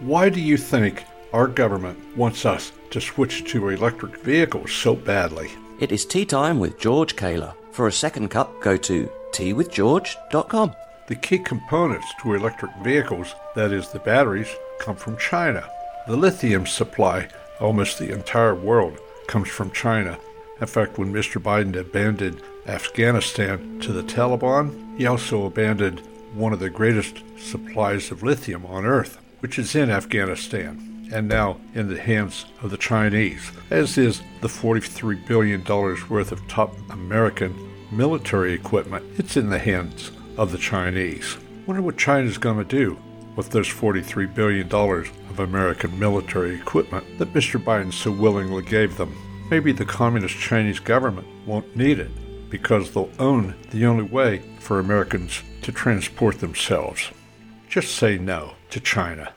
Why do you think our government wants us to switch to electric vehicles so badly? It is tea time with George Kaler. For a second cup, go to teawithgeorge.com. The key components to electric vehicles, that is, the batteries, come from China. The lithium supply, almost the entire world, comes from China. In fact, when Mr. Biden abandoned Afghanistan to the Taliban, he also abandoned one of the greatest supplies of lithium on earth, which is in Afghanistan and now in the hands of the Chinese, as is the $43 billion worth of top American military equipment. It's in the hands of the Chinese. Wonder what China's going to do with those $43 billion of American military equipment that Mr. Biden so willingly gave them. Maybe the Communist Chinese government won't need it because they'll own the only way for Americans to transport themselves. Just say no to China.